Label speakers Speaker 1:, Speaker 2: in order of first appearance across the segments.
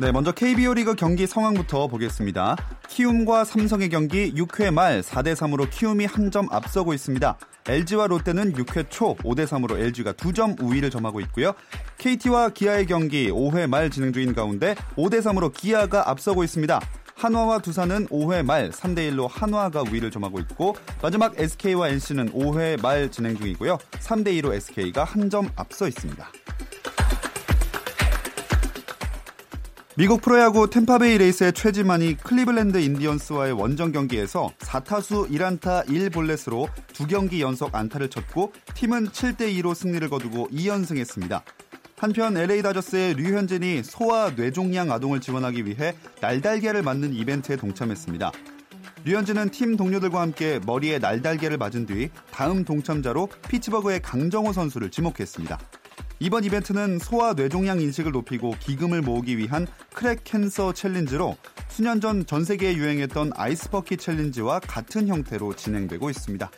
Speaker 1: 네, 먼저 KBO 리그 경기 상황부터 보겠습니다. 키움과 삼성의 경기 6회 말 4대 3으로 키움이 한 점 앞서고 있습니다. LG와 롯데는 6회 초 5대 3으로 LG가 2점 우위를 점하고 있고요. KT와 기아의 경기 5회 말 진행 중인 가운데 5대 3으로 기아가 앞서고 있습니다. 한화와 두산은 5회 말 3대 1로 한화가 우위를 점하고 있고 마지막 SK와 NC는 5회 말 진행 중이고요. 3대 2로 SK가 한 점 앞서 있습니다. 미국 프로야구 탬파베이 레이스의 최지만이 클리블랜드 인디언스와의 원정 경기에서 4타수 1안타 1볼넷으로 두 경기 연속 안타를 쳤고 팀은 7대 2로 승리를 거두고 2연승했습니다. 한편 LA 다저스의 류현진이 소아 뇌종양 아동을 지원하기 위해 날달걀을 맞는 이벤트에 동참했습니다. 류현진은 팀 동료들과 함께 머리에 날달걀을 맞은 뒤 다음 동참자로 피츠버그의 강정호 선수를 지목했습니다. 이번 이벤트는 소아 뇌종양 인식을 높이고 기금을 모으기 위한 크랙 캔서 챌린지로 수년 전 전 세계에 유행했던 아이스버킷 챌린지와 같은 형태로 진행되고 있습니다.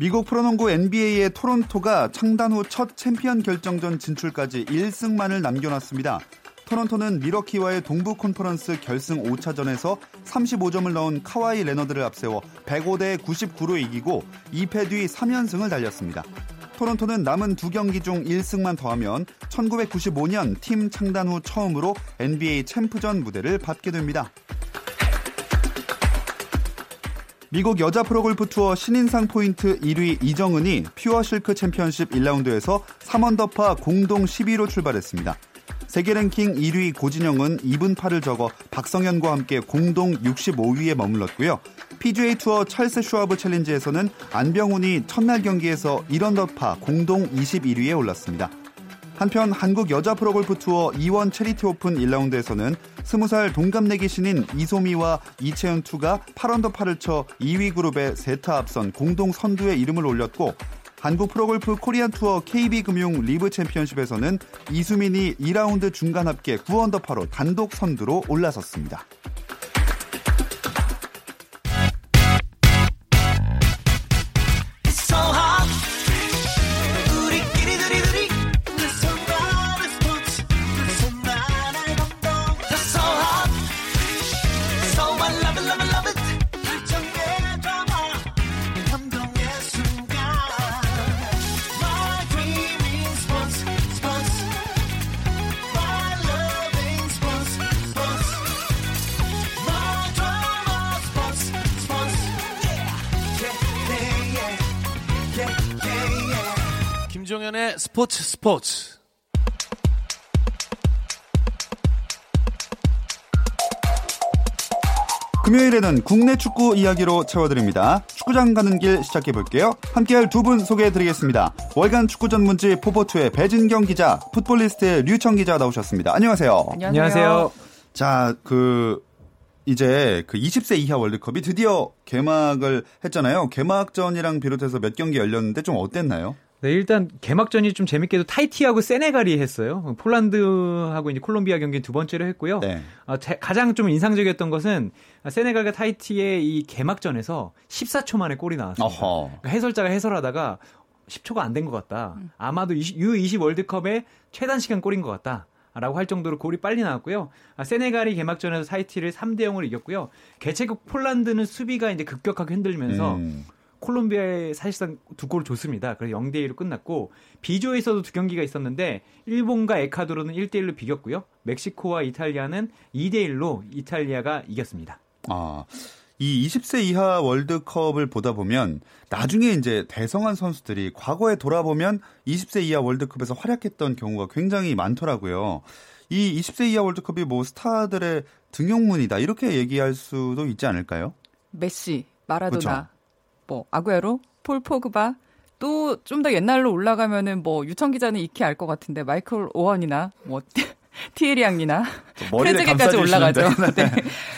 Speaker 1: 미국 프로농구 NBA의 토론토가 창단 후 첫 챔피언 결정전 진출까지 1승만을 남겨놨습니다. 토론토는 밀워키와의 동부 콘퍼런스 결승 5차전에서 35점을 넣은 카와이 레너드를 앞세워 105대 99로 이기고 2패 뒤 3연승을 달렸습니다. 토론토는 남은 두 경기 중 1승만 더하면 1995년 팀 창단 후 처음으로 NBA 챔프전 무대를 밟게 됩니다. 미국 여자 프로골프 투어 신인상 포인트 1위 이정은이 퓨어 실크 챔피언십 1라운드에서 3언더파 공동 10위로 출발했습니다. 세계 랭킹 1위 고진영은 2오버파를 적어 박성현과 함께 공동 65위에 머물렀고요. PGA 투어 찰스 슈와브 챌린지에서는 안병훈이 첫날 경기에서 1언더파 공동 21위에 올랐습니다. 한편 한국 여자 프로골프 투어 E1 채리티 오픈 1라운드에서는 20살 동갑내기 신인 이소미와 이채은 투가 8언더파를 쳐 2위 그룹의 세 타 앞선 공동 선두에 이름을 올렸고 한국 프로골프 코리안 투어 KB금융 리브 챔피언십에서는 이수민이 2라운드 중간 합계 9언더파로 단독 선두로 올라섰습니다.
Speaker 2: 김종현의 스포츠 스포츠.
Speaker 1: 금요일에는 국내 축구 이야기로 채워드립니다. 축구장 가는 길 시작해 볼게요. 함께할 두 분 소개해 드리겠습니다. 월간 축구 전문지 포포투의 배진경 기자, 풋볼리스트의 류청 기자 나오셨습니다. 안녕하세요.
Speaker 3: 안녕하세요.
Speaker 1: 자, 그 이제 그 20세 이하 월드컵이 드디어 개막을 했잖아요. 개막전이랑 비롯해서 몇 경기 열렸는데 좀 어땠나요?
Speaker 3: 네, 일단 개막전이 좀 재밌게도 타이티하고 세네갈이 했어요. 폴란드하고 이제 콜롬비아 경기 두 번째로 했고요. 네. 어, 제, 가장 좀 인상적이었던 것은 세네갈과 타이티의 이 개막전에서 14초 만에 골이 나왔습니다. 그러니까 해설자가 해설하다가 10초가 안 된 것 같다. 아마도 U20 월드컵의 최단 시간 골인 것 같다. 라고 할 정도로 골이 빨리 나왔고요. 아, 세네갈이 개막전에서 타이티를 3대 0으로 이겼고요. 개최국 폴란드는 수비가 이제 급격하게 흔들면서 음. 콜롬비아에 사실상 두 골을 줬습니다. 그래서 0대 1로 끝났고 비조에서도 두 경기가 있었는데 일본과 에콰도르는 1대 1로 비겼고요. 멕시코와 이탈리아는 2대 1로 이탈리아가 이겼습니다.
Speaker 1: 아. 이 20세 이하 월드컵을 보다 보면 나중에 이제 대성한 선수들이 과거에 돌아보면 20세 이하 월드컵에서 활약했던 경우가 굉장히 많더라고요. 이 20세 이하 월드컵이 뭐 스타들의 등용문이다 이렇게 얘기할 수도 있지 않을까요?
Speaker 4: 메시, 마라도나, 그렇죠. 뭐 아구에로, 폴 포그바 또 좀 더 옛날로 올라가면은 뭐 유청 기자는 익히 알 것 같은데 마이클 오언이나 뭐 티에리 앙리나 트레즈게까지 올라가죠. 네.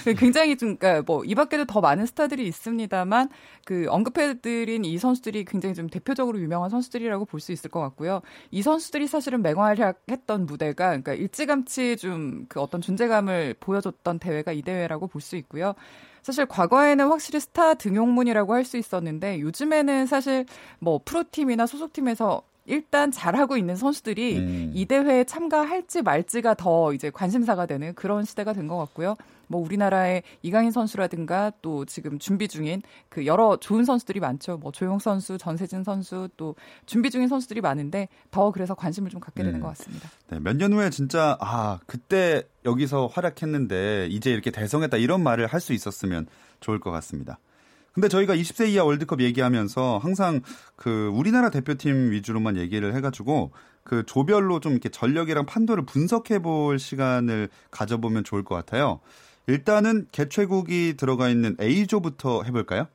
Speaker 4: 그 굉장히 좀 그러니까 뭐이 밖에도 더 많은 스타들이 있습니다만 그 언급해드린 이 선수들이 굉장히 좀 대표적으로 유명한 선수들이라고 볼 수 있을 것 같고요. 이 선수들이 사실은 맹활약했던 무대가 그러니까 일찌감치 좀 그 어떤 존재감을 보여줬던 대회가 이 대회라고 볼 수 있고요. 사실 과거에는 확실히 스타 등용문이라고 할 수 있었는데 요즘에는 사실 뭐 프로팀이나 소속팀에서 일단 잘하고 있는 선수들이 음. 이 대회에 참가할지 말지가 더 이제 관심사가 되는 그런 시대가 된 것 같고요. 뭐 우리나라의 이강인 선수라든가 또 지금 준비 중인 그 여러 좋은 선수들이 많죠. 뭐 조용 선수, 전세진 선수 또 준비 중인 선수들이 많은데 더 그래서 관심을 좀 갖게 되는 음. 것 같습니다.
Speaker 1: 네, 몇 년 후에 진짜 아 그때 여기서 활약했는데 이제 이렇게 대성했다 이런 말을 할 수 있었으면 좋을 것 같습니다. 근데 저희가 20세 이하 월드컵 얘기하면서 항상 그 우리나라 대표팀 위주로만 얘기를 해가지고 그 조별로 좀 이렇게 전력이랑 판도를 분석해 볼 시간을 가져보면 좋을 것 같아요. 일단은 개최국이 들어가 있는 A조부터 해볼까요?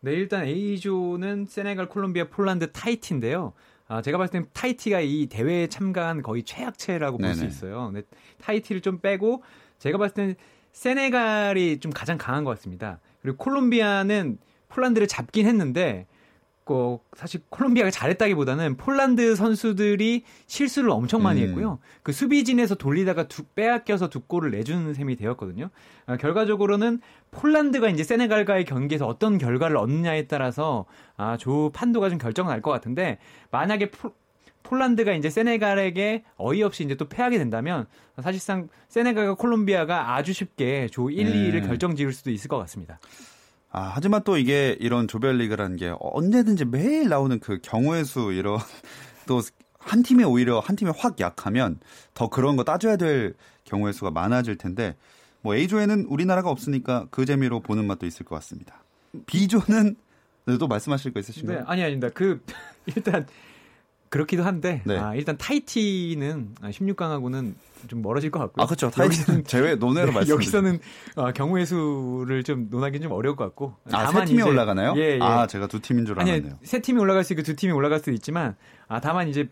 Speaker 3: 네, 일단 A조는 세네갈, 콜롬비아, 폴란드, 타이티인데요. 아, 제가 봤을 땐 타이티가 이 대회에 참가한 거의 최약체라고 볼 수 있어요. 근데 타이티를 좀 빼고 제가 봤을 땐 세네갈이 좀 가장 강한 것 같습니다. 그리고 콜롬비아는 폴란드를 잡긴 했는데 꼭 사실 콜롬비아가 잘했다기보다는 폴란드 선수들이 실수를 엄청 많이 음. 했고요. 그 수비진에서 돌리다가 두, 빼앗겨서 두 골을 내주는 셈이 되었거든요. 아, 결과적으로는 폴란드가 이제 세네갈과의 경기에서 어떤 결과를 얻느냐에 따라서 아, 조 판도가 좀 결정날 것 같은데 만약에 포, 폴란드가 이제 세네갈에게 어이없이 이제 또 패하게 된다면 사실상 세네갈과 콜롬비아가 아주 쉽게 조 1, 음. 2위를 결정 지을 수도 있을 것 같습니다.
Speaker 1: 아, 하지만 또 이게 이런 조별리그라는 게 언제든지 매일 나오는 그 경우의 수 이런 또 한 팀이 오히려 한 팀이 확 약하면 더 그런 거 따져야 될 경우의 수가 많아질 텐데 뭐 A조에는 우리나라가 없으니까 그 재미로 보는 맛도 있을 것 같습니다. B조는 또 말씀하실 거 있으신가요? 네,
Speaker 3: 아니 아닙니다. 그 일단 그렇기도 한데 네. 아, 일단 타이티는 16강하고는 좀 멀어질 것 같고요.
Speaker 1: 아 그렇죠. 타이티는 제외 논외로 네, 말씀.
Speaker 3: 여기서는 어, 경우의 수를 좀 논하기는 좀 어려울 것 같고.
Speaker 1: 아세 팀이 이제, 올라가나요? 예, 예. 아 제가 두 팀인 줄 알았네요. 아니,
Speaker 3: 세 팀이 올라갈 수 있고 두 팀이 올라갈 수도 있지만 아 다만 이제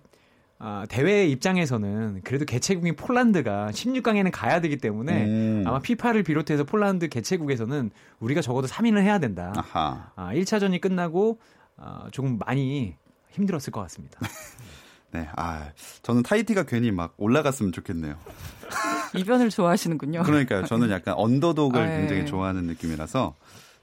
Speaker 3: 아, 대회 입장에서는 그래도 개최국인 폴란드가 16강에는 가야 되기 때문에 음. 아마 피파를 비롯해서 폴란드 개최국에서는 우리가 적어도 3위를 해야 된다. 아하. 아, 1차전이 끝나고 아, 조금 많이 힘들었을 것 같습니다.
Speaker 1: 네, 아, 저는 타이티가 괜히 막 올라갔으면 좋겠네요.
Speaker 4: 이변을 좋아하시는군요.
Speaker 1: 그러니까요. 저는 약간 언더독을 아, 예. 굉장히 좋아하는 느낌이라서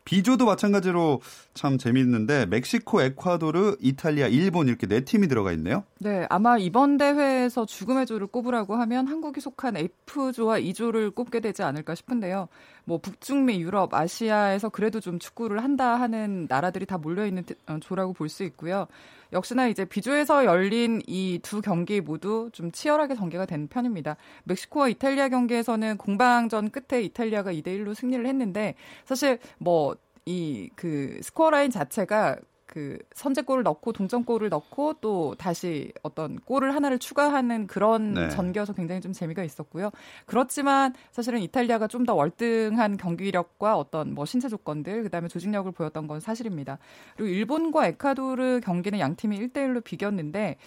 Speaker 1: 비조도 마찬가지로 참 재미있는데 멕시코, 에콰도르, 이탈리아, 일본 이렇게 네 팀이 들어가 있네요.
Speaker 4: 네, 아마 이번 대회에서 죽음의 조를 꼽으라고 하면 한국이 속한 F조와 E조를 꼽게 되지 않을까 싶은데요. 뭐 북중미, 유럽, 아시아에서 그래도 좀 축구를 한다 하는 나라들이 다 몰려 있는 어, 조라고 볼 수 있고요. 역시나 이제 비조에서 열린 이 두 경기 모두 좀 치열하게 전개가 된 편입니다. 멕시코와 이탈리아 경기에서는 공방전 끝에 이탈리아가 2대 1로 승리를 했는데 사실 뭐 이 그 스코어 라인 자체가 그 선제골을 넣고 동점골을 넣고 또 다시 어떤 골을 하나를 추가하는 그런 네. 전개여서 굉장히 좀 재미가 있었고요. 그렇지만 사실은 이탈리아가 좀 더 월등한 경기력과 어떤 뭐 신체 조건들 그다음에 조직력을 보였던 건 사실입니다. 그리고 일본과 에콰도르 경기는 양 팀이 1대 1로 비겼는데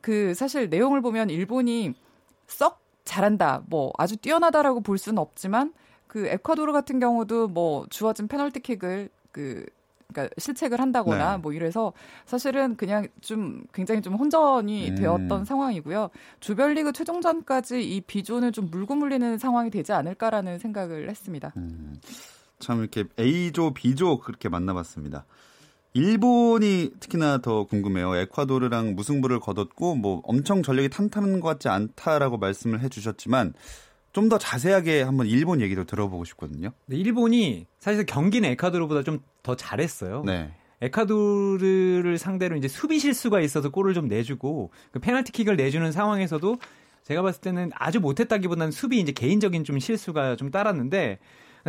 Speaker 4: 그 사실 내용을 보면 일본이 썩 잘한다. 뭐 아주 뛰어나다라고 볼 수는 없지만 그 에콰도르 같은 경우도 뭐 주어진 페널티킥을 그 그러니까 실책을 한다거나 네. 뭐 이래서 사실은 그냥 좀 굉장히 좀 혼전이 음. 되었던 상황이고요. 조별리그 최종전까지 이 비존을 좀 물고 물리는 상황이 되지 않을까라는 생각을 했습니다. 음.
Speaker 1: 참 이렇게 A조, B조 그렇게 만나봤습니다. 일본이 특히나 더 궁금해요. 에콰도르랑 무승부를 거뒀고 뭐 엄청 전력이 탄탄한 것 같지 않다라고 말씀을 해주셨지만 좀 더 자세하게 한번 일본 얘기도 들어보고 싶거든요.
Speaker 3: 네, 일본이 사실 경기는 에콰도르보다 좀 더 잘했어요. 네. 에콰도르를 상대로 이제 수비 실수가 있어서 골을 좀 내주고 그 페널티킥을 내주는 상황에서도 제가 봤을 때는 아주 못했다기보다는 수비 이제 개인적인 좀 실수가 좀 따랐는데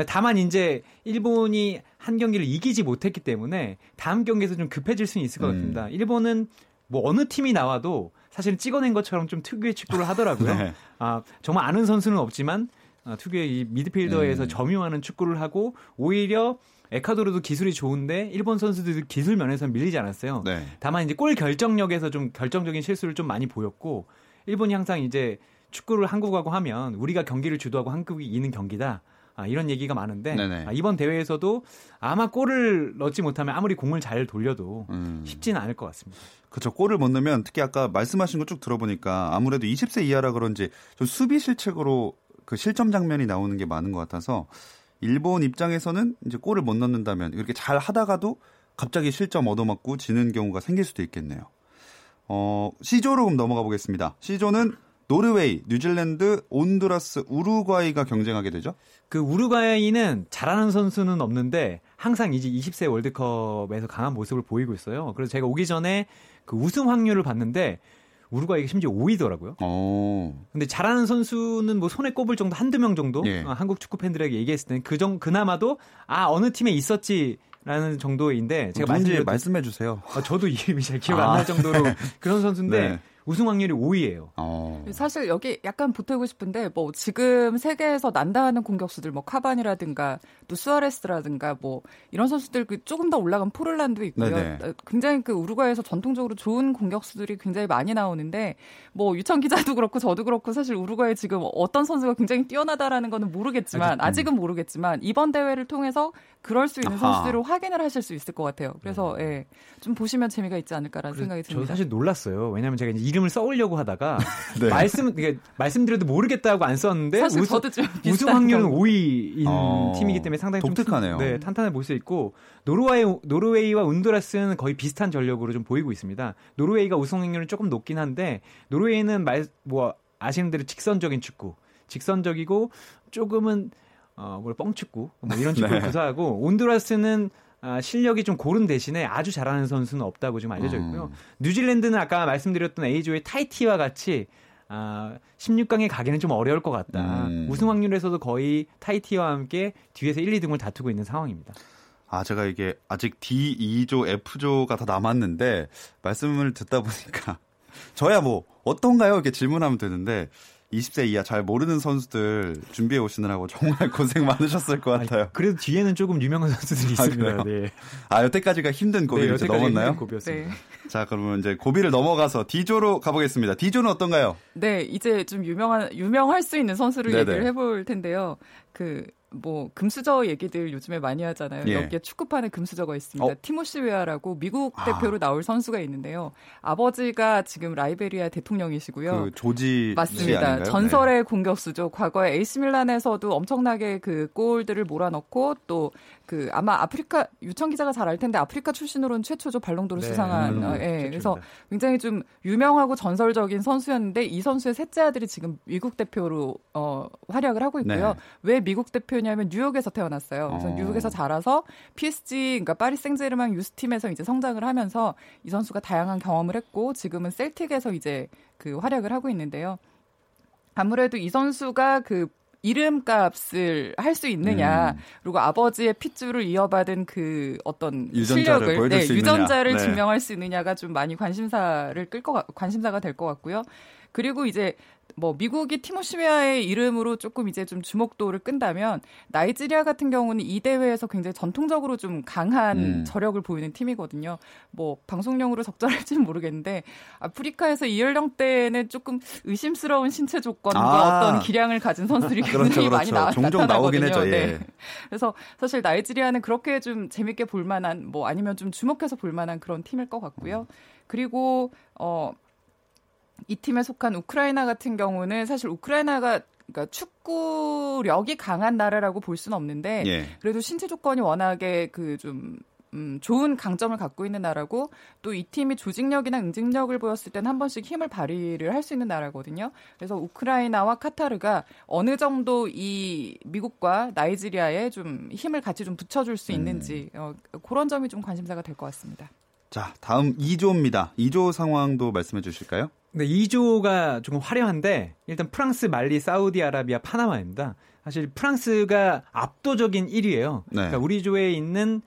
Speaker 3: 다만 이제 일본이 한 경기를 이기지 못했기 때문에 다음 경기에서 좀 급해질 수는 있을 것 음. 같습니다. 일본은 뭐 어느 팀이 나와도 사실은 찍어낸 것처럼 좀 특유의 축구를 하더라고요. 네. 아, 정말 아는 선수는 없지만 어, 특유의 이 미드필더에서 음. 점유하는 축구를 하고 오히려 에콰도르도 기술이 좋은데 일본 선수들 기술 면에서 밀리지 않았어요. 네. 다만 이제 골 결정력에서 좀 결정적인 실수를 좀 많이 보였고 일본이 항상 이제 축구를 한국하고 하면 우리가 경기를 주도하고 한국이 이는 경기다. 아, 이런 얘기가 많은데 아, 이번 대회에서도 아마 골을 넣지 못하면 아무리 공을 잘 돌려도 음. 쉽지는 않을 것 같습니다.
Speaker 1: 그렇죠. 골을 못 넣으면 특히 아까 말씀하신 거 쭉 들어보니까 아무래도 20세 이하라 그런지 좀 수비 실책으로 그 실점 장면이 나오는 게 많은 것 같아서 일본 입장에서는 이제 골을 못 넣는다면 이렇게 잘 하다가도 갑자기 실점 얻어맞고 지는 경우가 생길 수도 있겠네요. 어, C조로 그럼 넘어가 보겠습니다. C조는 노르웨이, 뉴질랜드, 온두라스, 우루과이가 경쟁하게 되죠?
Speaker 3: 그 우루과이는 잘하는 선수는 없는데 항상 이제 20세 월드컵에서 강한 모습을 보이고 있어요. 그래서 제가 오기 전에 그 우승 확률을 봤는데 우루과이가 심지어 5위더라고요. 오. 어. 근데 잘하는 선수는 뭐 손에 꼽을 정도 한두 명 정도 예. 어, 한국 축구 팬들에게 얘기했을 때는 그 정 그나마도 아 어느 팀에 있었지 라는 정도인데 제가
Speaker 1: 말씀해 주세요.
Speaker 3: 아, 저도 이름이 잘 기억 아. 안날 정도로 그런 선수인데 네. 우승 확률이 5위예요. 어.
Speaker 4: 사실 여기 약간 보태고 싶은데 뭐 지금 세계에서 난다 하는 공격수들 뭐 카반이라든가 또 수아레스라든가 뭐 이런 선수들 그 조금 더 올라간 포를란도 있고요. 네네. 어, 굉장히 그 우루과이에서 전통적으로 좋은 공격수들이 굉장히 많이 나오는데 뭐 유천 기자도 그렇고 저도 그렇고 사실 우루과이 지금 어떤 선수가 굉장히 뛰어나다라는 거는 모르겠지만 아직 은 모르겠지만 이번 대회를 통해서 그럴 수 있는 아하. 선수들을 확인을 하실 수 있을 것 같아요. 그래서 네. 예, 좀 보시면 재미가 있지 않을까라는 생각이 듭니다.
Speaker 3: 저 사실 놀랐어요. 왜냐하면 제가 이제 이름을 써오려고 하다가 네. 말씀 그러니까 말씀드려도 모르겠다고 안 썼는데
Speaker 4: 사실 우승, 저도 좀
Speaker 3: 우승 확률은 5위인 어, 팀이기 때문에 상당히
Speaker 1: 독특하네요.
Speaker 3: 좀, 네, 탄탄해 보일 수 있고 노르웨이 노르웨이와 운두라스는 거의 비슷한 전력으로 좀 보이고 있습니다. 노르웨이가 우승 확률은 조금 높긴 한데 노르웨이는 말 뭐 아시는 대로 직선적인 축구, 직선적이고 조금은 어, 뭐 뻥축구 뭐 이런 축구를 네. 구사하고 온두라스는 아, 실력이 좀 고른 대신에 아주 잘하는 선수는 없다고 좀 알려져 있고요. 음. 뉴질랜드는 아까 말씀드렸던 A조의 타이티와 같이 아, 16강에 가기는 좀 어려울 것 같다. 음. 우승 확률에서도 거의 타이티와 함께 뒤에서 1, 2등을 다투고 있는 상황입니다.
Speaker 1: 아, 제가 이게 아직 D, E조, F조가 다 남았는데 말씀을 듣다 보니까 저야 뭐 어떤가요? 이렇게 질문하면 되는데 20세 이하 잘 모르는 선수들 준비해 오시느라고 정말 고생 많으셨을 것 같아요. 아니,
Speaker 3: 그래도 뒤에는 조금 유명한 선수들이 아, 있습니다. 아, 네.
Speaker 1: 아 여태까지가 힘든 고비를 네, 넘었나요?
Speaker 3: 네.
Speaker 1: 자 그러면 이제 고비를 넘어가서 D조로 가보겠습니다. D조는 어떤가요?
Speaker 4: 네, 이제 좀 유명한 유명할 수 있는 선수를 네네. 얘기를 해볼 텐데요. 그 뭐 금수저 얘기들 요즘에 많이 하잖아요. 예. 여기에 축구판에 금수저가 있습니다. 어? 티모시 웨아라고 미국 아. 대표로 나올 선수가 있는데요. 아버지가 지금 라이베리아 대통령이시고요.
Speaker 1: 그 조지
Speaker 4: 맞습니다. 전설의 네. 공격수죠. 과거에 AC 밀란에서도 엄청나게 그 골들을 몰아넣고 또 그 아마 아프리카 유청 기자가 잘 알 텐데 아프리카 출신으로는 최초죠 발롱도르 네. 수상한. 음, 어, 예. 그래서 굉장히 좀 유명하고 전설적인 선수였는데 이 선수의 셋째 아들이 지금 미국 대표로 어, 활약을 하고 있고요. 네. 왜 미국 대표 대표냐면 뉴욕에서 태어났어요. 그래서 어. 뉴욕에서 자라서 PSG, 그러니까 파리 생제르맹 유스팀에서 이제 성장을 하면서 이 선수가 다양한 경험을 했고 지금은 셀틱에서 이제 그 활약을 하고 있는데요. 아무래도 이 선수가 그 이름값을 할 수 있느냐 음. 그리고 아버지의 핏줄을 이어받은 그 어떤 실력을 네, 유전자를 네. 증명할 수 있느냐가 좀 많이 관심사를 끌거 관심사가 될 것 같고요. 그리고 이제 뭐 미국이 티모시메아의 이름으로 조금 이제 좀 주목도를 끈다면 나이지리아 같은 경우는 이 대회에서 굉장히 전통적으로 좀 강한 음. 저력을 보이는 팀이거든요. 뭐 방송용으로 적절할지는 모르겠는데 아프리카에서 이 연령대에는 조금 의심스러운 신체 조건과 아. 어떤 기량을 가진 선수들이 그렇죠, 굉장히 그렇죠, 그렇죠. 많이 나, 종종 나타나거든요. 나오긴 예. 네. 그래서 사실 나이지리아는 그렇게 좀 재밌게 볼 만한 뭐 아니면 좀 주목해서 볼 만한 그런 팀일 것 같고요. 그리고 어 이 팀에 속한 우크라이나 같은 경우는 사실 우크라이나가 그러니까 축구력이 강한 나라라고 볼 수는 없는데 예. 그래도 신체 조건이 워낙에 그좀 음, 좋은 강점을 갖고 있는 나라고 또 이 팀이 조직력이나 응징력을 보였을 때는 한 번씩 힘을 발휘를 할 수 있는 나라거든요. 그래서 우크라이나와 카타르가 어느 정도 이 미국과 나이지리아에 좀 힘을 같이 좀 붙여줄 수 음. 있는지 음. 어, 그런 점이 좀 관심사가 될 것 같습니다.
Speaker 1: 자, 다음 2조입니다. 2조 상황도 말씀해 주실까요?
Speaker 3: 네, 2조가 조금 화려한데 일단 프랑스, 말리, 사우디아라비아, 파나마입니다. 사실 프랑스가 압도적인 1위예요. 네. 그러니까 우리 조에 있는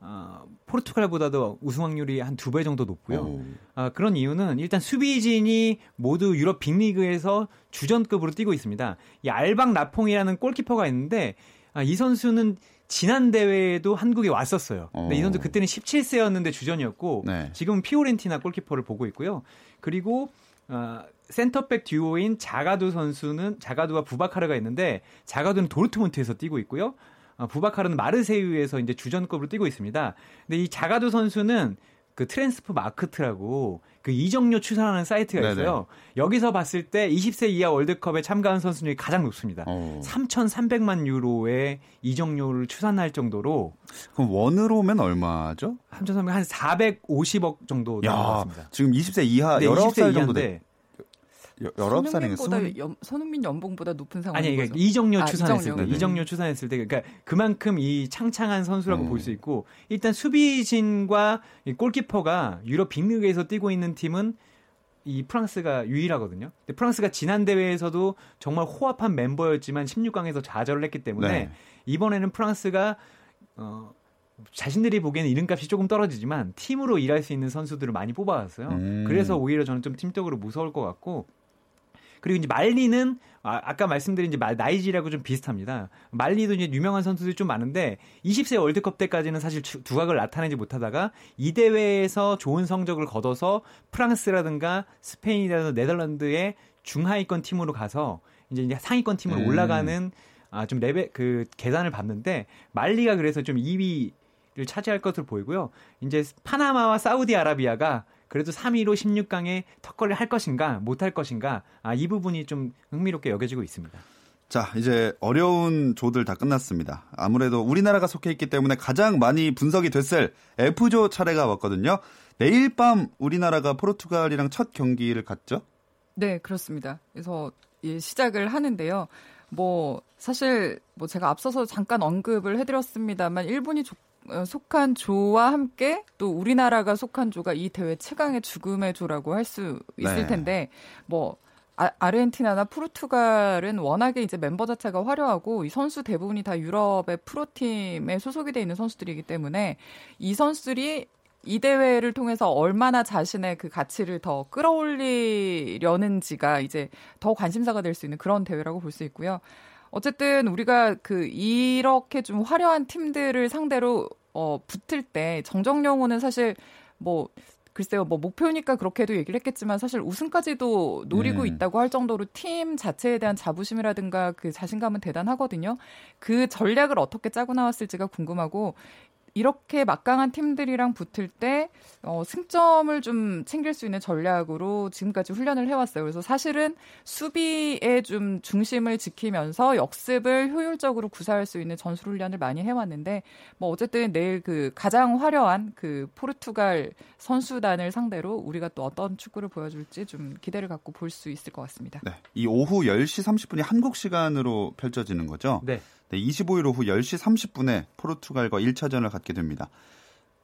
Speaker 3: 어, 포르투갈보다도 우승 확률이 한 두 배 정도 높고요. 어, 그런 이유는 일단 수비진이 모두 유럽 빅리그에서 주전급으로 뛰고 있습니다. 이 알방 나퐁이라는 골키퍼가 있는데 아, 이 선수는 지난 대회에도 한국에 왔었어요. 근데 이 선수 그때는 17세였는데 주전이었고 네. 지금 피오렌티나 골키퍼를 보고 있고요. 그리고 어, 센터백 듀오인 자가두 선수는 자가두와 부바카르가 있는데 자가두는 도르트문트에서 뛰고 있고요. 어, 부바카르는 마르세유에서 이제 주전급으로 뛰고 있습니다. 근데 이 자가두 선수는 그 트랜스퍼마르크트라고 그 이적료 추산하는 사이트가 있어요. 네네. 여기서 봤을 때 20세 이하 월드컵에 참가한 선수 중에 가장 높습니다. 어. 3,300만 유로의 이적료를 추산할 정도로
Speaker 1: 그럼 원으로면 얼마죠?
Speaker 3: 3,300, 한 450억 정도 것 같습니다.
Speaker 1: 지금 20세 이하 네, 19살 정도 돼.
Speaker 4: 여러 살이보다 손흥민 연봉보다 높은 상황이
Speaker 3: 아니 그러니까 이정료 아, 추산했을 이정료. 때 이정료 추산했을 때 그러니까 그만큼 이 창창한 선수라고 음. 볼수 있고 일단 수비진과 골키퍼가 유럽 빅리그에서 뛰고 있는 팀은 이 프랑스가 유일하거든요. 근데 프랑스가 지난 대회에서도 정말 호합한 멤버였지만 16강에서 좌절을 했기 때문에 네. 이번에는 프랑스가 어 자신들이 보기에는 이름값이 조금 떨어지지만 팀으로 일할 수 있는 선수들을 많이 뽑아왔어요. 음. 그래서 오히려 저는 좀 팀적으로 무서울 것 같고 그리고 이제 말리는 아까 말씀드린 이제 나이지리아하고 좀 비슷합니다. 말리도 이제 유명한 선수들이 좀 많은데 20세 월드컵 때까지는 사실 두각을 나타내지 못하다가 이 대회에서 좋은 성적을 거둬서 프랑스라든가 스페인이라든가 네덜란드의 중하위권 팀으로 가서 이제, 이제 상위권 팀으로 음. 올라가는 아, 좀 레벨 그 계산을 봤는데 말리가 그래서 좀 2위 를 차지할 것으로 보이고요. 이제 파나마와 사우디아라비아가 그래도 3위로 16강에 턱걸이를 할 것인가 못 할 것인가 아, 이 부분이 좀 흥미롭게 여겨지고 있습니다.
Speaker 1: 자, 이제 어려운 조들 다 끝났습니다. 아무래도 우리나라가 속해 있기 때문에 가장 많이 분석이 됐을 F조 차례가 왔거든요. 내일 밤 우리나라가 포르투갈이랑 첫 경기를 갖죠?
Speaker 4: 네, 그렇습니다. 그래서 예, 시작을 하는데요. 뭐 사실 뭐 제가 앞서서 잠깐 언급을 해드렸습니다만 일본이 어, 속한 조와 함께 또 우리나라가 속한 조가 이 대회 최강의 죽음의 조라고 할 수 있을 네. 텐데 뭐 아, 르헨티나나 포르투갈은 워낙에 이제 멤버 자체가 화려하고 이 선수 대부분이 다 유럽의 프로팀에 소속이 돼 있는 선수들이기 때문에 이 선수들이 이 대회를 통해서 얼마나 자신의 그 가치를 더 끌어올리려는지가 이제 더 관심사가 될 수 있는 그런 대회라고 볼 수 있고요. 어쨌든 우리가 그 이렇게 좀 화려한 팀들을 상대로 어 붙을 때 정정영호는 사실 뭐 글쎄요, 뭐 목표니까 그렇게도 얘기를 했겠지만 사실 우승까지도 노리고 네. 있다고 할 정도로 팀 자체에 대한 자부심이라든가 그 자신감은 대단하거든요. 그 전략을 어떻게 짜고 나왔을지가 궁금하고 이렇게 막강한 팀들이랑 붙을 때 어, 승점을 좀 챙길 수 있는 전략으로 지금까지 훈련을 해왔어요. 그래서 사실은 수비에 좀 중심을 지키면서 역습을 효율적으로 구사할 수 있는 전술 훈련을 많이 해왔는데 뭐 어쨌든 내일 그 가장 화려한 그 포르투갈 선수단을 상대로 우리가 또 어떤 축구를 보여줄지 좀 기대를 갖고 볼 수 있을 것 같습니다.
Speaker 1: 네. 이 오후 10시 30분이 한국 시간으로 펼쳐지는 거죠?
Speaker 3: 네.
Speaker 1: 네, 25일 오후 10시 30분에 포르투갈과 1차전을 갖게 됩니다.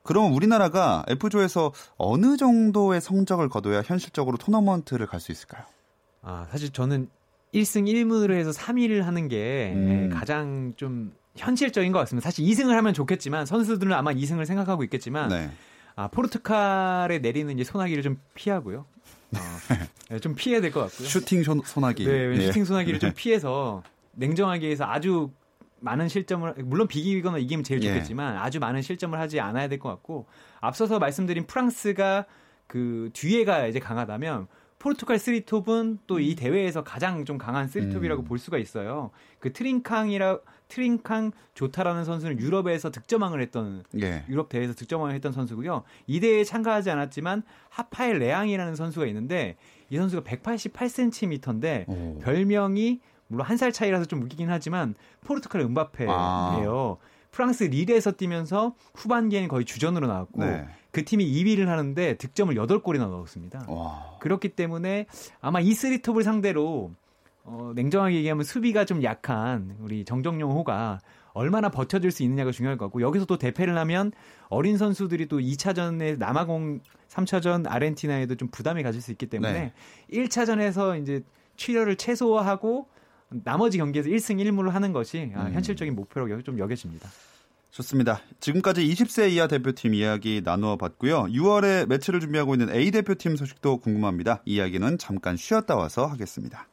Speaker 1: 그럼 우리나라가 F조에서 어느 정도의 성적을 거둬야 현실적으로 토너먼트를 갈 수 있을까요?
Speaker 3: 아, 사실 저는 1승 1무를 해서 3위를 하는 게 음. 가장 좀 현실적인 것 같습니다. 사실 2승을 하면 좋겠지만 선수들은 아마 2승을 생각하고 있겠지만 네. 아, 포르투갈에 내리는 이제 소나기를 좀 피하고요. 어, 네, 좀 피해야 될 것 같고요.
Speaker 1: 슈팅 소나기.
Speaker 3: 네, 네. 슈팅 소나기를 좀 피해서 냉정하게 해서 아주 많은 실점을 물론 비기거나 이기면 제일 예. 좋겠지만 예. 아주 많은 실점을 하지 않아야 될 것 같고 앞서서 말씀드린 프랑스가 그 뒤에가 이제 강하다면 포르투갈 쓰리톱은 또 이 대회에서 가장 좀 강한 쓰리톱이라고 음. 볼 수가 있어요. 그 트링캉이라 트링캉 조타라는 선수는 유럽에서 득점왕을 했던 예. 유럽 대회에서 득점왕을 했던 선수고요. 이 대회에 참가하지 않았지만 하파엘 레앙이라는 선수가 있는데 이 선수가 188cm인데 오. 별명이 물론 한 살 차이라서 좀 웃기긴 하지만 포르투갈 은바페예요. 아. 프랑스 리레에서 뛰면서 후반기에는 거의 주전으로 나왔고 네. 그 팀이 2위를 하는데 득점을 8골이나 넣었습니다. 와. 그렇기 때문에 아마 이 쓰리톱을 상대로 어, 냉정하게 얘기하면 수비가 좀 약한 우리 정정용 호가 얼마나 버텨줄 수 있느냐가 중요할 것 같고 여기서 또 대패를 하면 어린 선수들이 또 2차전에 남아공 3차전 아르헨티나에도 좀 부담이 가질 수 있기 때문에 네. 1차전에서 이제 출혈을 최소화하고 나머지 경기에서 1승 1무를 하는 것이 아, 음. 현실적인 목표라고 좀 여겨집니다.
Speaker 1: 좋습니다. 지금까지 20세 이하 대표팀 이야기 나누어 봤고요. 6월에 매치를 준비하고 있는 A 대표팀 소식도 궁금합니다. 이야기는 잠깐 쉬었다 와서 하겠습니다.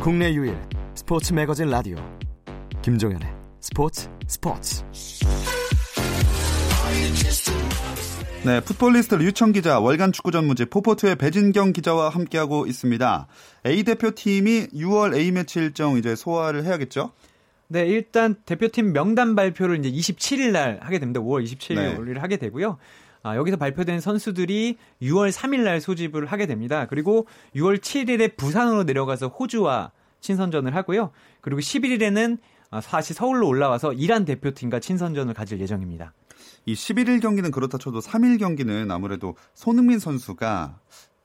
Speaker 5: 국내 유일 스포츠 매거진 라디오 김종현의 스포츠 스포츠
Speaker 1: 네, 풋볼리스트 류청 기자, 월간 축구 전문지 포포트의 배진경 기자와 함께하고 있습니다. A 대표팀이 6월 A매치 일정 이제 소화를 해야겠죠?
Speaker 3: 네, 일단 대표팀 명단 발표를 이제 27일 날 하게 됩니다. 5월 27일 네. 하게 되고요. 아, 여기서 발표된 선수들이 6월 3일 날 소집을 하게 됩니다. 그리고 6월 7일에 부산으로 내려가서 호주와 친선전을 하고요. 그리고 11일에는 아, 다시 서울로 올라와서 이란 대표팀과 친선전을 가질 예정입니다.
Speaker 1: 이 11일 경기는 그렇다 쳐도 3일 경기는 아무래도 손흥민 선수가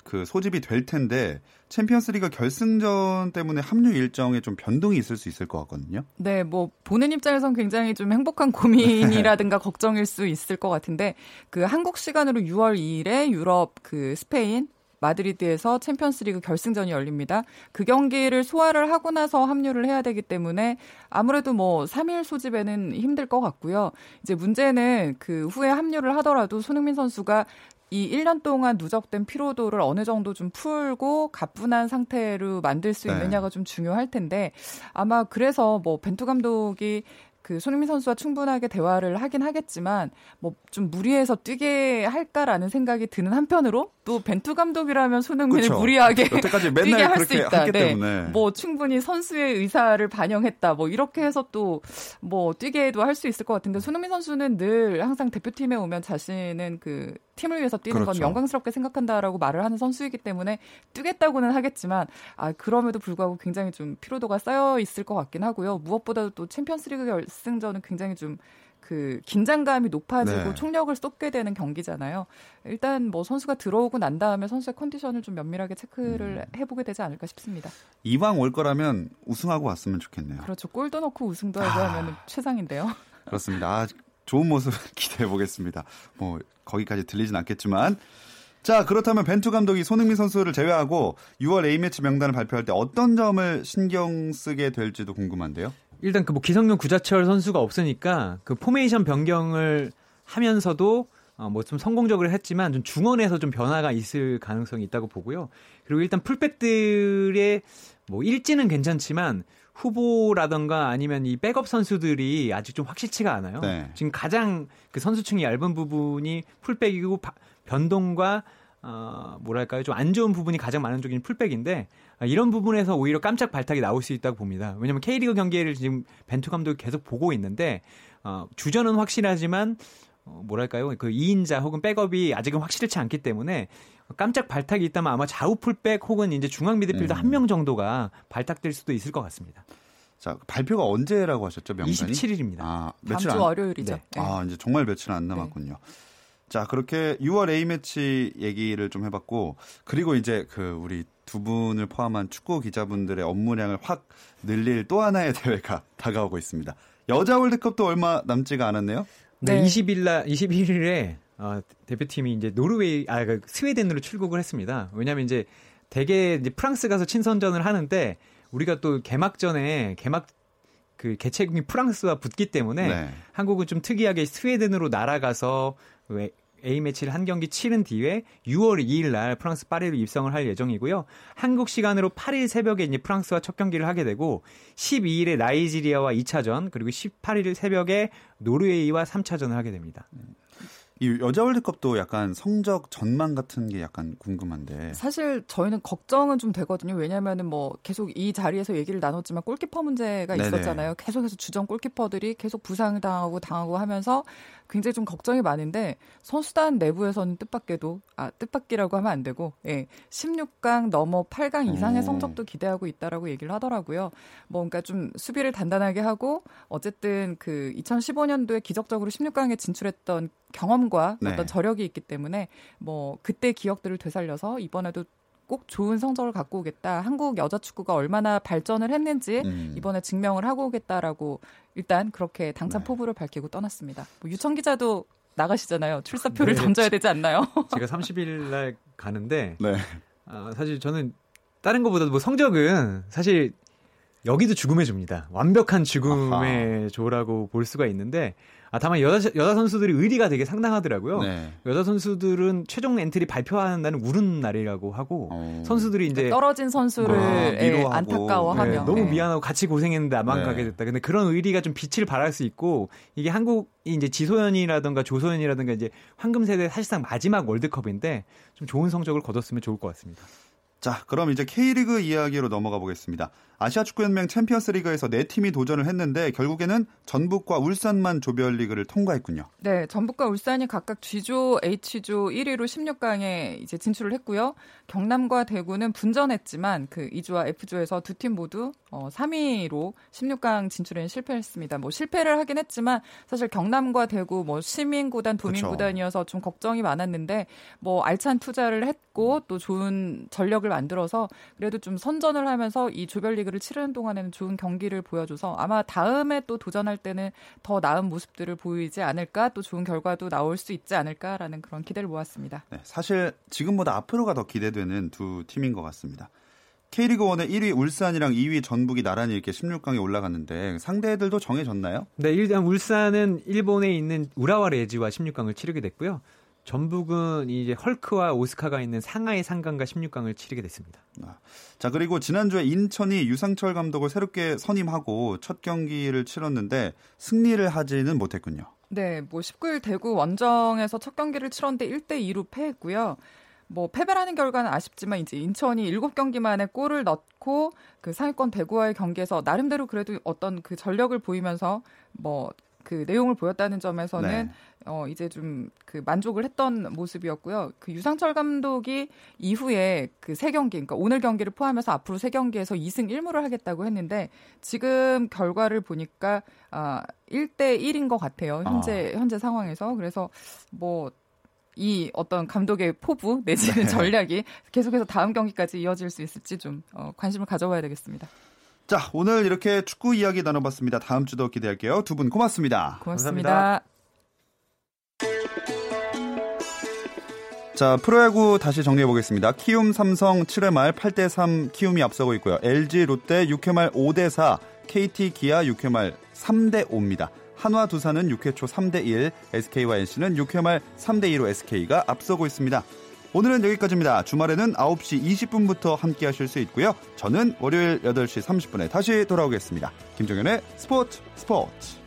Speaker 1: 그 소집이 될 텐데 챔피언스리그 결승전 때문에 합류 일정에 좀 변동이 있을 수 있을 것 같거든요.
Speaker 4: 네, 뭐 보는 입장에선 굉장히 좀 행복한 고민이라든가 걱정일 수 있을 것 같은데 그 한국 시간으로 6월 2일에 유럽 그 스페인 마드리드에서 챔피언스리그 결승전이 열립니다. 그 경기를 소화를 하고 나서 합류를 해야 되기 때문에 아무래도 뭐 3일 소집에는 힘들 것 같고요. 이제 문제는 그 후에 합류를 하더라도 손흥민 선수가 이 1년 동안 누적된 피로도를 어느 정도 좀 풀고 가뿐한 상태로 만들 수 네. 있느냐가 네. 좀 중요할 텐데 아마 그래서 뭐 벤투 감독이 그 손흥민 선수와 충분하게 대화를 하긴 하겠지만 뭐 좀 무리해서 뛰게 할까라는 생각이 드는 한편으로 또 벤투 감독이라면 손흥민을 그렇죠. 무리하게 뛰게 할수 있다. 네. 뭐 충분히 선수의 의사를 반영했다. 뭐 이렇게 해서 또 뭐 뛰게도 할 수 있을 것 같은데 손흥민 선수는 늘 항상 대표팀에 오면 자신은 그 팀을 위해서 뛰는 그렇죠. 건 영광스럽게 생각한다라고 말을 하는 선수이기 때문에 뛰겠다고는 하겠지만 아 그럼에도 불구하고 굉장히 좀 피로도가 쌓여 있을 것 같긴 하고요. 무엇보다도 또 챔피언스리그 결승전은 굉장히 좀 그 긴장감이 높아지고 네. 총력을 쏟게 되는 경기잖아요. 일단 뭐 선수가 들어오고 난 다음에 선수의 컨디션을 좀 면밀하게 체크를 음. 해보게 되지 않을까 싶습니다.
Speaker 1: 이왕 올 거라면 우승하고 왔으면 좋겠네요.
Speaker 4: 그렇죠. 골도 넣고 우승도 하고 아. 하면 최상인데요.
Speaker 1: 그렇습니다. 아, 좋은 모습 기대해 보겠습니다. 뭐 거기까지 들리진 않겠지만 자 그렇다면 벤투 감독이 손흥민 선수를 제외하고 6월 A매치 명단을 발표할 때 어떤 점을 신경 쓰게 될지도 궁금한데요.
Speaker 3: 일단 그 뭐 기성용 구자철 선수가 없으니까 그 포메이션 변경을 하면서도 어 뭐 좀 성공적으로 했지만 좀 중원에서 좀 변화가 있을 가능성이 있다고 보고요. 그리고 일단 풀백들의 뭐 입지는 괜찮지만 후보라던가 아니면 이 백업 선수들이 아직 좀 확실치가 않아요. 네. 지금 가장 그 선수층이 얇은 부분이 풀백이고 바, 변동과 어, 뭐랄까요. 좀 안 좋은 부분이 가장 많은 쪽인 풀백인데 아, 이런 부분에서 오히려 깜짝 발탁이 나올 수 있다고 봅니다. 왜냐하면 K리그 경기를 지금 벤투 감독이 계속 보고 있는데 어, 주전은 확실하지만 어, 뭐랄까요. 그 2인자 혹은 백업이 아직은 확실치 않기 때문에 깜짝 발탁이 있다면 아마 좌우 풀백 혹은 이제 중앙 미드필더 음. 한명 정도가 발탁될 수도 있을 것 같습니다.
Speaker 1: 자 발표가 언제라고 하셨죠 명단이?
Speaker 3: 27일입니다.
Speaker 4: 아 며칠 안, 월요일이죠. 네.
Speaker 1: 아 이제 정말 며칠 안 남았군요. 네. 자 그렇게 6월 A 매치 얘기를 좀 해봤고 그리고 이제 그 우리 두 분을 포함한 축구 기자분들의 업무량을 확 늘릴 또 하나의 대회가 다가오고 있습니다. 여자 월드컵도 얼마 남지가 않았네요.
Speaker 3: 네, 네. 20일 날 21일에 어, 대표팀이 이제 노르웨이 아그 스웨덴으로 출국을 했습니다. 왜냐하면 이제 대개 이제 프랑스 가서 친선전을 하는데 우리가 또 개막전에 개막 그 개최국인 프랑스와 붙기 때문에 네. 한국은 좀 특이하게 스웨덴으로 날아가서 A 매치를 한 경기 치른 뒤에 6월 2일 날 프랑스 파리로 입성을 할 예정이고요. 한국 시간으로 8일 새벽에 이제 프랑스와 첫 경기를 하게 되고 12일에 나이지리아와 2차전 그리고 18일 새벽에 노르웨이와 3차전을 하게 됩니다.
Speaker 1: 이 여자 월드컵도 약간 성적 전망 같은 게 약간 궁금한데.
Speaker 4: 사실 저희는 걱정은 좀 되거든요. 왜냐하면은 뭐 계속 이 자리에서 얘기를 나눴지만 골키퍼 문제가 네네. 있었잖아요. 계속해서 주전 골키퍼들이 계속 부상당하고 당하고 하면서 굉장히 좀 걱정이 많은데 선수단 내부에서는 뜻밖에도 아 뜻밖이라고 하면 안 되고 예 16강 넘어 8강 이상의 오. 성적도 기대하고 있다라고 얘기를 하더라고요. 뭐 그러니까 좀 수비를 단단하게 하고 어쨌든 그 2015년도에 기적적으로 16강에 진출했던 경험과 네. 어떤 저력이 있기 때문에 뭐 그때 기억들을 되살려서 이번에도 꼭 좋은 성적을 갖고 오겠다. 한국 여자 축구가 얼마나 발전을 했는지 음. 이번에 증명을 하고 오겠다라고 일단 그렇게 당찬 네. 포부를 밝히고 떠났습니다. 뭐 유청 기자도 나가시잖아요. 출사표를 네, 던져야 되지 않나요?
Speaker 3: 제가 30일 날 가는데 네. 어, 사실 저는 다른 것보다도 뭐 성적은 사실 여기도 죽음의 조입니다. 완벽한 죽음의 아하. 조라고 볼 수가 있는데 아, 다만 여자, 여자 선수들이 의리가 되게 상당하더라고요. 네. 여자 선수들은 최종 엔트리 발표한다는 우는 날이라고 하고 어. 선수들이 이제
Speaker 4: 떨어진 선수를 뭐, 안타까워하며 네,
Speaker 3: 너무 네. 미안하고 같이 고생했는데 나만 네. 가게 됐다. 근데 그런 의리가 좀 빛을 발할 수 있고 이게 한국이 이제 지소연이라든가 조소연이라든가 이제 황금 세대 사실상 마지막 월드컵인데 좀 좋은 성적을 거뒀으면 좋을 것 같습니다.
Speaker 1: 자, 그럼 이제 K리그 이야기로 넘어가 보겠습니다. 아시아 축구연맹 챔피언스 리그에서 네 팀이 도전을 했는데 결국에는 전북과 울산만 조별리그를 통과했군요.
Speaker 4: 네, 전북과 울산이 각각 G조, H조 1위로 16강에 이제 진출을 했고요. 경남과 대구는 분전했지만 그 2조와 F조에서 두 팀 모두 어, 3위로 16강 진출에 실패했습니다. 뭐 실패를 하긴 했지만 사실 경남과 대구 뭐 시민구단, 도민구단이어서 좀 걱정이 많았는데 뭐 알찬 투자를 했고 또 좋은 전력을 만들어서 그래도 좀 선전을 하면서 이 조별리그 를 치르는 동안에는 좋은 경기를 보여줘서 아마 다음에 또 도전할 때는 더 나은 모습들을 보이지 않을까 또 좋은 결과도 나올 수 있지 않을까라는 그런 기대를 모았습니다.
Speaker 1: 네, 사실 지금보다 앞으로가 더 기대되는 두 팀인 것 같습니다. K리그 1의 1위 울산이랑 2위 전북이 나란히 이렇게 16강에 올라갔는데 상대들도 정해졌나요?
Speaker 3: 네, 일단 울산은 일본에 있는 우라와 레지와 16강을 치르게 됐고요. 전북은 이제 헐크와 오스카가 있는 상하이 상강과 16강을 치르게 됐습니다. 아,
Speaker 1: 자 그리고 지난주에 인천이 유상철 감독을 새롭게 선임하고 첫 경기를 치렀는데 승리를 하지는 못했군요.
Speaker 4: 네, 뭐 19일 대구 원정에서 첫 경기를 치렀는데 1대 2로 패했고요. 뭐 패배라는 결과는 아쉽지만 이제 인천이 7경기 만에 골을 넣고 그 상위권 대구와의 경기에서 나름대로 그래도 어떤 그 전력을 보이면서 뭐그 내용을 보였다는 점에서는 네. 어 이제 좀 그 만족을 했던 모습이었고요. 그 유상철 감독이 이후에 그 세 경기, 그러니까 오늘 경기를 포함해서 앞으로 세 경기에서 2승 1무를 하겠다고 했는데 지금 결과를 보니까 아 1대 1인 것 같아요. 현재 아. 현재 상황에서 그래서 뭐 이 어떤 감독의 포부 내지는 네. 전략이 계속해서 다음 경기까지 이어질 수 있을지 좀 어, 관심을 가져봐야 되겠습니다.
Speaker 1: 자, 오늘 이렇게 축구 이야기 나눠봤습니다. 다음 주도 기대할게요. 두 분 고맙습니다.
Speaker 4: 고맙습니다. 감사합니다.
Speaker 1: 자, 프로야구 다시 정리해 보겠습니다. 키움 삼성 7회 말 8대 3 키움이 앞서고 있고요. LG 롯데 6회 말 5대 4, KT 기아 6회 말 3대 5입니다. 한화 두산은 6회 초 3대 1, SK와 NC는 6회 말 3대 2로 SK가 앞서고 있습니다. 오늘은 여기까지입니다. 주말에는 9시 20분부터 함께 하실 수 있고요. 저는 월요일 8시 30분에 다시 돌아오겠습니다. 김종현의 스포츠 스포츠.